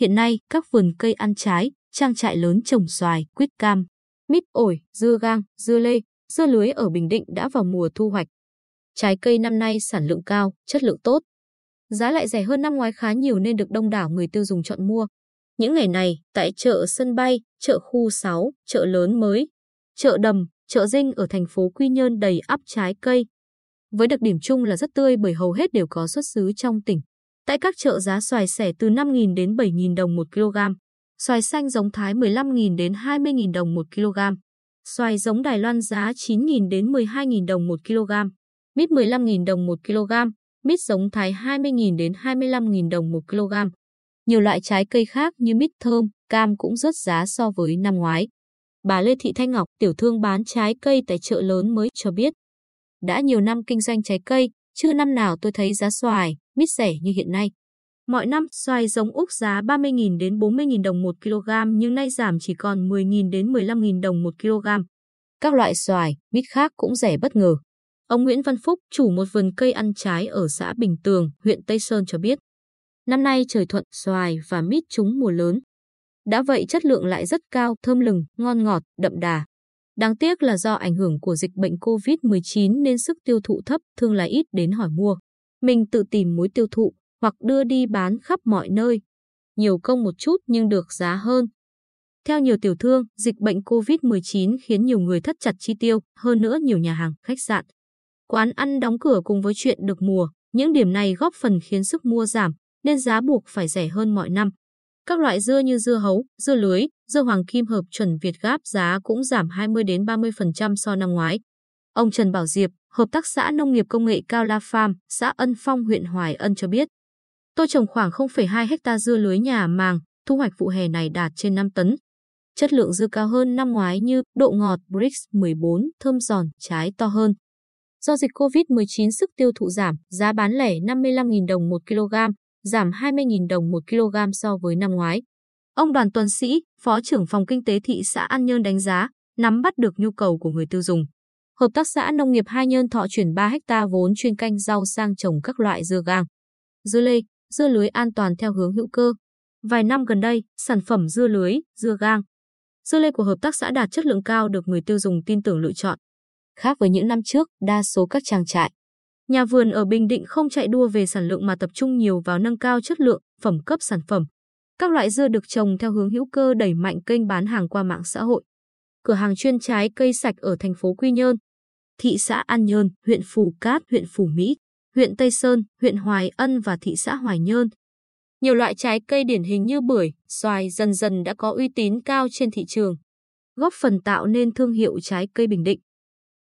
Hiện nay, các vườn cây ăn trái, trang trại lớn trồng xoài, quýt cam, mít, ổi, dưa gang, dưa lê, dưa lưới ở Bình Định đã vào mùa thu hoạch. Trái cây năm nay sản lượng cao, chất lượng tốt. Giá lại rẻ hơn năm ngoái khá nhiều nên được đông đảo người tiêu dùng chọn mua. Những ngày này, tại chợ sân bay, chợ khu 6, chợ lớn mới, chợ đầm, chợ dinh ở thành phố Quy Nhơn đầy ắp trái cây. Với đặc điểm chung là rất tươi bởi hầu hết đều có xuất xứ trong tỉnh. Tại các chợ giá xoài sẻ từ 5.000 đến 7.000 đồng 1 kg. Xoài xanh giống Thái 15.000 đến 20.000 đồng 1 kg. Xoài giống Đài Loan giá 9.000 đến 12.000 đồng 1 kg. Mít 15.000 đồng 1 kg. Mít giống Thái 20.000 đến 25.000 đồng 1 kg. Nhiều loại trái cây khác như mít thơm, cam cũng rớt giá so với năm ngoái. Bà Lê Thị Thanh Ngọc, tiểu thương bán trái cây tại chợ lớn mới cho biết. Đã nhiều năm kinh doanh trái cây, chưa năm nào tôi thấy giá xoài, mít rẻ như hiện nay. Mọi năm, xoài giống Úc giá 30.000 đến 40.000 đồng 1 kg nhưng nay giảm chỉ còn 10.000 đến 15.000 đồng 1 kg. Các loại xoài, mít khác cũng rẻ bất ngờ. Ông Nguyễn Văn Phúc, chủ một vườn cây ăn trái ở xã Bình Tường, huyện Tây Sơn cho biết. Năm nay trời thuận, xoài và mít trúng mùa lớn. Đã vậy chất lượng lại rất cao, thơm lừng, ngon ngọt, đậm đà. Đáng tiếc là do ảnh hưởng của dịch bệnh COVID-19 nên sức tiêu thụ thấp, thương lái ít đến hỏi mua. Mình tự tìm mối tiêu thụ hoặc đưa đi bán khắp mọi nơi. Nhiều công một chút nhưng được giá hơn. Theo nhiều tiểu thương, dịch bệnh COVID-19 khiến nhiều người thất chặt chi tiêu, hơn nữa nhiều nhà hàng, khách sạn. Quán ăn đóng cửa cùng với chuyện được mùa, những điểm này góp phần khiến sức mua giảm, nên giá buộc phải rẻ hơn mọi năm. Các loại dưa như dưa hấu, dưa lưới, dưa hoàng kim hợp chuẩn Việt Gáp giá cũng giảm 20 đến 30% so năm ngoái. Ông Trần Bảo Diệp, Hợp tác xã Nông nghiệp Công nghệ cao La Farm, xã Ân Phong, huyện Hoài Ân cho biết. Tôi trồng khoảng 0,2 hecta dưa lưới nhà màng, thu hoạch vụ hè này đạt trên 5 tấn. Chất lượng dưa cao hơn năm ngoái như độ ngọt Brix 14, thơm giòn, trái to hơn. Do dịch COVID-19 sức tiêu thụ giảm, giá bán lẻ 55.000 đồng một kg, giảm 20.000 đồng một kg so với năm ngoái. Ông Đoàn Tuấn Sĩ, Phó trưởng phòng kinh tế thị xã An Nhơn đánh giá, nắm bắt được nhu cầu của người tiêu dùng. Hợp tác xã nông nghiệp Hai Nhơn thọ chuyển 3 hecta vốn chuyên canh rau sang trồng các loại dưa gang, dưa lê, dưa lưới an toàn theo hướng hữu cơ. Vài năm gần đây, sản phẩm dưa lưới, dưa gang, dưa lê của hợp tác xã đạt chất lượng cao được người tiêu dùng tin tưởng lựa chọn. Khác với những năm trước, đa số các trang trại, nhà vườn ở Bình Định không chạy đua về sản lượng mà tập trung nhiều vào nâng cao chất lượng, phẩm cấp sản phẩm. Các loại dưa được trồng theo hướng hữu cơ đẩy mạnh kênh bán hàng qua mạng xã hội. Cửa hàng chuyên trái cây sạch ở thành phố Quy Nhơn, thị xã An Nhơn, huyện Phù Cát, huyện Phù Mỹ, huyện Tây Sơn, huyện Hoài Ân và thị xã Hoài Nhơn. Nhiều loại trái cây điển hình như bưởi, xoài dần dần đã có uy tín cao trên thị trường, góp phần tạo nên thương hiệu trái cây Bình Định.